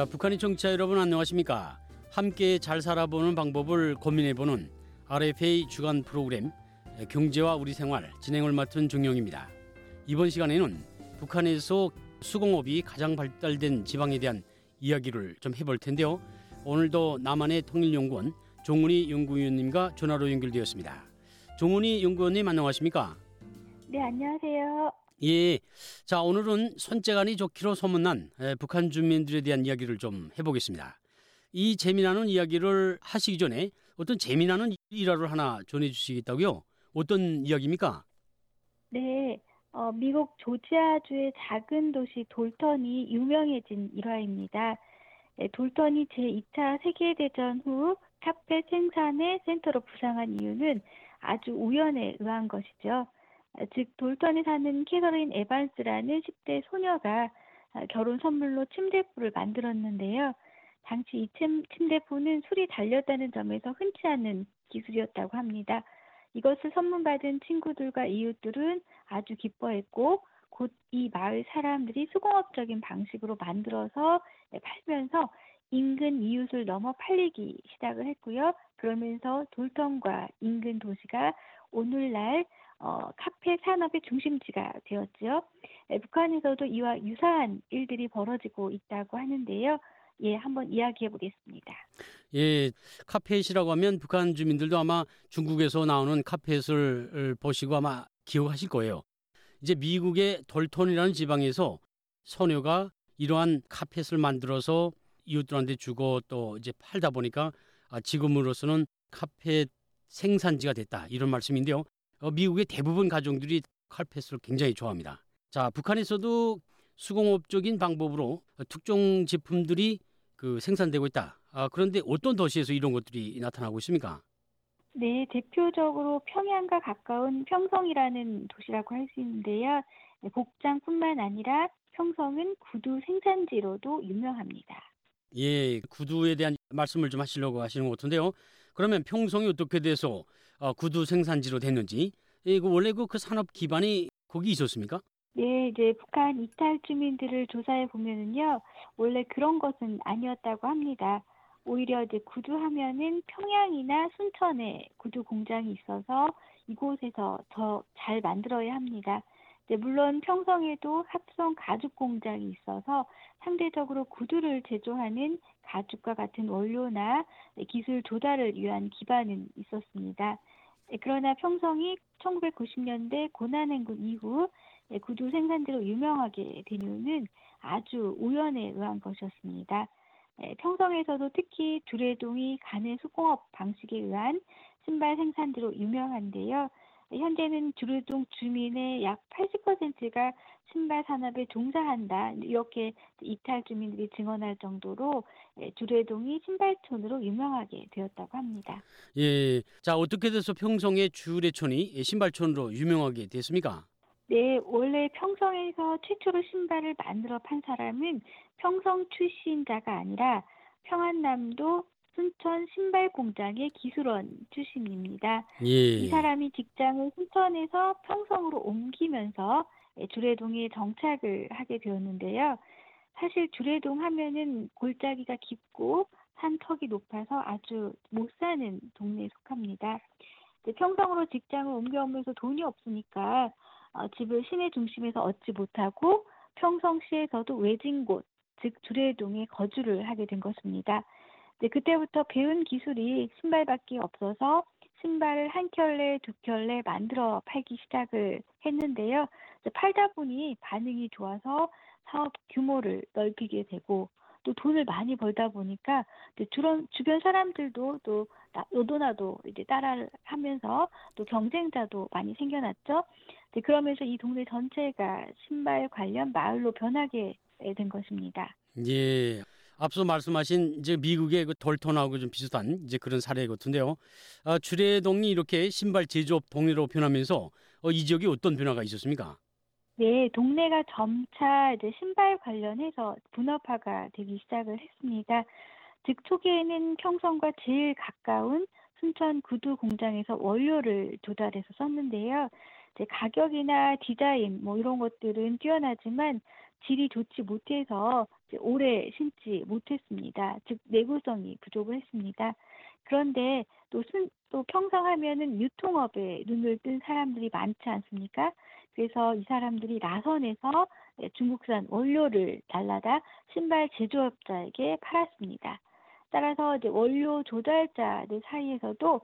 자, 북한의 청취자 여러분 안녕하십니까? 함께 잘 살아보는 방법을 고민해보는 RFA 주간 프로그램 경제와 우리 생활 진행을 맡은 종영입니다. 이번 시간에는 북한에서 수공업이 가장 발달된 지방에 대한 이야기를 좀 해볼 텐데요. 오늘도 남한의 통일연구원 종훈이 연구위원님과 전화로 연결되었습니다. 종훈이 연구원님 안녕하십니까? 네, 안녕하세요. 예. 자, 오늘은 손재간이 좋기로 소문난 북한 주민들에 대한 이야기를 좀 해보겠습니다. 이 재미나는 이야기를 하시기 전에 어떤 재미나는 일화를 하나 전해주시겠다고요? 어떤 이야기입니까? 네, 어, 미국 조지아주의 작은 도시 돌턴이 유명해진 일화입니다. 네, 돌턴이 제2차 세계대전 후 카펫 생산의 센터로 부상한 이유는 아주 우연에 의한 것이죠. 즉 돌턴에 사는 캐서린 에반스라는 10대 소녀가 결혼 선물로 침대포를 만들었는데요. 당시 이 침대포는 술이 달렸다는 점에서 흔치 않은 기술이었다고 합니다. 이것을 선물받은 친구들과 이웃들은 아주 기뻐했고 곧 이 마을 사람들이 수공업적인 방식으로 만들어서 팔면서 인근 이웃을 넘어 팔리기 시작을 했고요. 그러면서 돌턴과 인근 도시가 오늘날 어, 카페 산업의 중심지가 되었지요. 예, 북한에서도 이와 유사한 일들이 벌어지고 있다고 하는데요. 예, 한번 이야기해 보겠습니다. 예, 카페이라고 하면 북한 주민들도 아마 중국에서 나오는 카페잇을 보시고 아마 기억하실 거예요. 이제 미국의 돌톤이라는 지방에서 소녀가 이러한 카펫을 만들어서 이웃들한테 주고 또 이제 팔다 보니까 아, 지금으로서는 카펫 생산지가 됐다 이런 말씀인데요. 어, 미국의 대부분 가정들이 칼펫을 굉장히 좋아합니다. 자, 북한에서도 수공업적인 방법으로 특정 제품들이 그 생산되고 있다. 아, 그런데 어떤 도시에서 이런 것들이 나타나고 있습니까? 네, 대표적으로 평양과 가까운 평성이라는 도시라고 할 수 있는데요. 네, 복장뿐만 아니라 평성은 구두 생산지로도 유명합니다. 예, 구두에 대한 말씀을 좀 하시려고 하시는 것 같은데요. 그러면 평성이 어떻게 돼서 어, 구두 생산지로 됐는지, 이거 원래 그, 그 산업 기반이 거기 있었습니까? 네, 이제 북한 이탈 주민들을 조사해 보면은요, 원래 그런 것은 아니었다고 합니다. 오히려 이제 구두 하면은 평양이나 순천에 구두 공장이 있어서 이곳에서 더 잘 만들어야 합니다. 네, 물론 평성에도 합성 가죽 공장이 있어서 상대적으로 구두를 제조하는 가죽과 같은 원료나 기술 조달을 위한 기반은 있었습니다. 네, 그러나 평성이 1990년대 고난행군 이후 네, 구두 생산지로 유명하게 된 이유는 아주 우연에 의한 것이었습니다. 평성에서도 특히 두레동이 간의 수공업 방식에 의한 신발 생산지로 유명한데요. 현재는 주르동 주민의 약 80%가 신발 산업에 종사한다. 이렇게 이탈 주민들이 증언할 정도로 주례동이 신발촌으로 유명하게 되었다고 합니다. 예. 자, 어떻게 돼서 평성의 주례촌이 신발촌으로 유명하게 됐습니까? 네, 원래 평성에서 최초로 신발을 만들어 판 사람은 평성 출신자가 아니라 평안남도 순천 신발 공장의 기술원 출신입니다. 예. 이 사람이 직장을 순천에서 평성으로 옮기면서 주례동에 정착을 하게 되었는데요. 사실 주례동 하면은 골짜기가 깊고 산턱이 높아서 아주 못 사는 동네에 속합니다. 평성으로 직장을 옮겨오면서 돈이 없으니까 어, 집을 시내 중심에서 얻지 못하고 평성시에서도 외진 곳, 즉 주례동에 거주를 하게 된 것입니다. 네, 그때부터 배운 기술이 신발밖에 없어서 신발을 한 켤레, 두 켤레 만들어 팔기 시작을 했는데요. 팔다 보니 반응이 좋아서 사업 규모를 넓히게 되고 또 돈을 많이 벌다 보니까 주변, 주변 사람들도 또 너도 나도 이제 따라 하면서 또 경쟁자도 많이 생겨났죠. 그러면서 이 동네 전체가 신발 관련 마을로 변하게 된 것입니다. 예. 앞서 말씀하신 이제 미국의 그 돌톤하고 좀 비슷한 이제 그런 사례 같은데요. 아, 주례동이 이렇게 신발 제조업 동네로 변하면서 어, 이 지역이 어떤 변화가 있었습니까? 네, 동네가 점차 이제 신발 관련해서 분업화가 되기 시작을 했습니다. 즉 초기에는 평성과 제일 가까운 순천 구두 공장에서 원료를 조달해서 썼는데요. 이제 가격이나 디자인 뭐 이런 것들은 뛰어나지만 질이 좋지 못해서 오래 신지 못했습니다. 즉 내구성이 부족을 했습니다. 그런데 또, 순, 또 평상하면은 유통업에 눈을 뜬 사람들이 많지 않습니까? 그래서 이 사람들이 나선에서 중국산 원료를 달라다 신발 제조업자에게 팔았습니다. 따라서 이제 원료 조달자들 사이에서도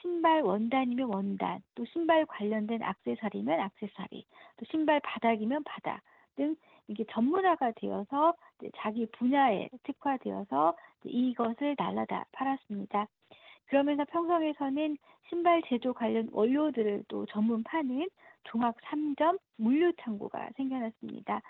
신발 원단이면 원단, 또 신발 관련된 악세사리면 악세사리, 또 신발 바닥이면 바닥 등 이게 전문화가 되어서 자기 분야에 특화되어서 이것을 날라다 팔았습니다. 그러면서 평성에서는 신발 제조 관련 원료들을 또 전문 파는 종합 3점 물류 창고가 생겨났습니다.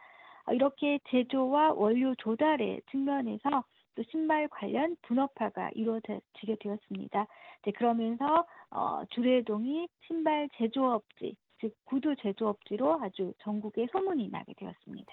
어, 이렇게 제조와 원료 조달의 측면에서 또 신발 관련 분업화가 이루어지게 되었습니다. 네, 그러면서 어, 주례동이 신발 제조업지, 즉 구두 제조업지로 아주 전국에 소문이 나게 되었습니다.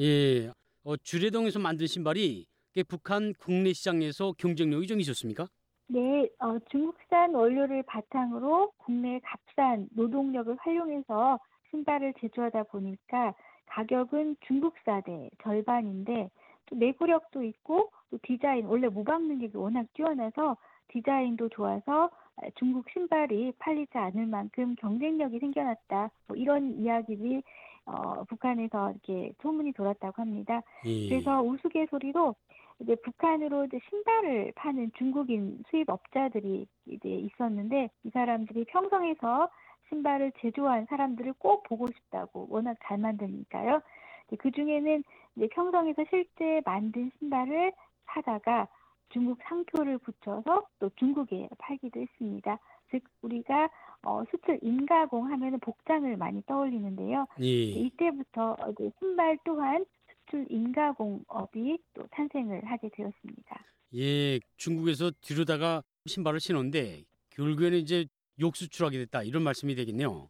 예, 어, 주례동에서 만든 신발이 북한 국내 시장에서 경쟁력이 좀 있었습니까? 네, 어, 중국산 원료를 바탕으로 국내 값싼 노동력을 활용해서 신발을 제조하다 보니까 가격은 중국산의 절반인데 또 내구력도 있고 또 디자인 원래 무방 능력이 워낙 뛰어나서 디자인도 좋아서 중국 신발이 팔리지 않을 만큼 경쟁력이 생겨났다. 뭐 이런 이야기들이 어, 북한에서 이렇게 소문이 돌았다고 합니다. 예. 그래서 우스갯소리로 이제 북한으로 이제 신발을 파는 중국인 수입업자들이 이제 있었는데 이 사람들이 평성에서 신발을 제조한 사람들을 꼭 보고 싶다고 워낙 잘 만드니까요. 그 중에는 이제 평성에서 실제 만든 신발을 사다가 중국 상표를 붙여서 또 중국에 팔기도 했습니다. 즉 우리가 어, 수출 인가공 하면은 복장을 많이 떠올리는데요. 예. 이때부터 신발 또한 수출 인가공업이 또 탄생을 하게 되었습니다. 예, 중국에서 뒤로다가 신발을 신었는데 결국에는 이제 욕수출하게 됐다 이런 말씀이 되겠네요.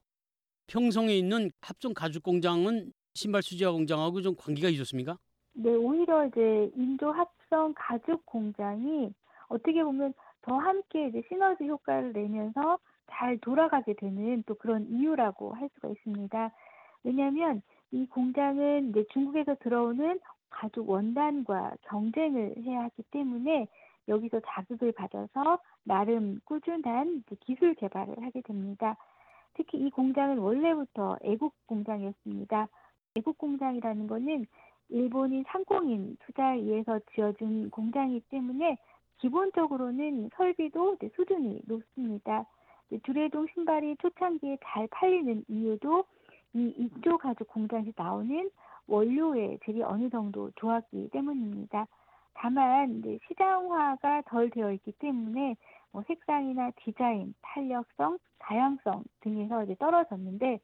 평성에 있는 합종 가죽 공장은 신발 수지화 공장하고 좀 관계가 있었습니까? 네, 오히려 이제 인도 합성 가죽 공장이 어떻게 보면 더 함께 이제 시너지 효과를 내면서 잘 돌아가게 되는 또 그런 이유라고 할 수가 있습니다. 왜냐하면 이 공장은 이제 중국에서 들어오는 가죽 원단과 경쟁을 해야 하기 때문에 여기서 자극을 받아서 나름 꾸준한 기술 개발을 하게 됩니다. 특히 이 공장은 원래부터 애국 공장이었습니다. 애국 공장이라는 것은 일본인 상공인 투자에 의해서 지어진 공장이기 때문에 기본적으로는 설비도 수준이 높습니다. 두레동 신발이 초창기에 잘 팔리는 이유도 이 인조 가죽 공장에서 나오는 원료의 질이 어느 정도 좋았기 때문입니다. 다만 시장화가 덜 되어 있기 때문에 뭐 색상이나 디자인, 탄력성, 다양성 등에서 떨어졌는데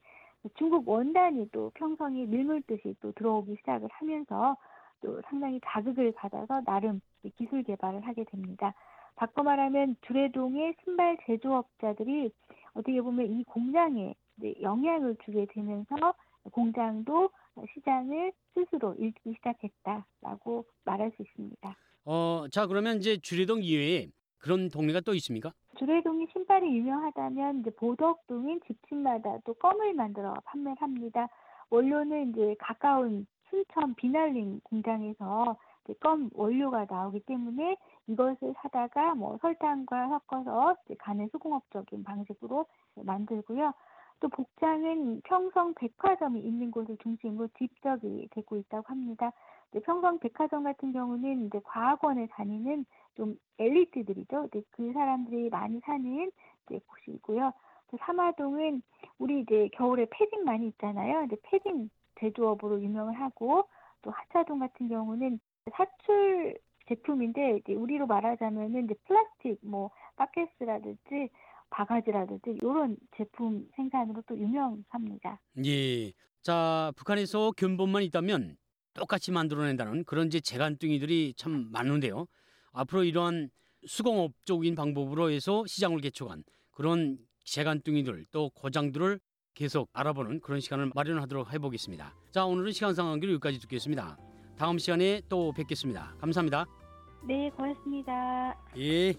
중국 원단이 또 평성이 밀물듯이 또 들어오기 시작을 하면서 또 상당히 자극을 받아서 나름 기술 개발을 하게 됩니다. 바꿔 말하면 두레동의 신발 제조업자들이 어떻게 보면 이 공장에 영향을 주게 되면서 공장도 시장을 스스로 읽기 시작했다라고 말할 수 있습니다. 어, 자 그러면 이제 주례동 이외에 그런 동네가 또 있습니까? 주례동이 신 발이 유명하다면 이제 보덕동인 집집마다 또 껌을 만들어 판매를 합니다. 원료는 이제 가까운 순천 비날림 공장에서 껌 원료가 나오기 때문에 이것을 사다가 뭐 설탕과 섞어서 간의 수공업적인 방식으로 만들고요. 또 복장은 평성 백화점이 있는 곳을 중심으로 집적이 되고 있다고 합니다. 평성 백화점 같은 경우는 이제 과학원에 다니는 좀 엘리트들이죠. 그 사람들이 많이 사는 이제 곳이고요. 사마동은 우리 이제 겨울에 패딩 많이 있잖아요. 근데 패딩 제조업으로 유명을 하고 또 하차동 같은 경우는 사출 제품인데 이제 우리로 말하자면은 이제 플라스틱 뭐 바켓스라든지 바가지라든지 이런 제품 생산으로 또 유명합니다. 예. 자, 북한에서 근본만 있다면 똑같이 만들어낸다는 그런 이제 재간뚱이들이 참 많은데요. 앞으로 이러한 수공업적인 방법으로 해서 시장을 개척한 그런 재간뚱이들 또 고장들을 계속 알아보는 그런 시간을 마련하도록 해보겠습니다. 자, 오늘은 시간 상황기로 여기까지 듣겠습니다. 다음 시간에 또 뵙겠습니다. 감사합니다. 네, 고맙습니다. 예.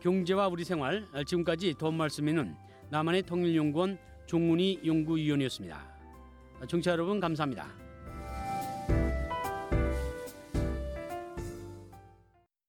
경제와 우리 생활 지금까지 도움 말씀에는 남한의 통일연구원 종문희 연구위원이었습니다. 청취자 여러분 감사합니다.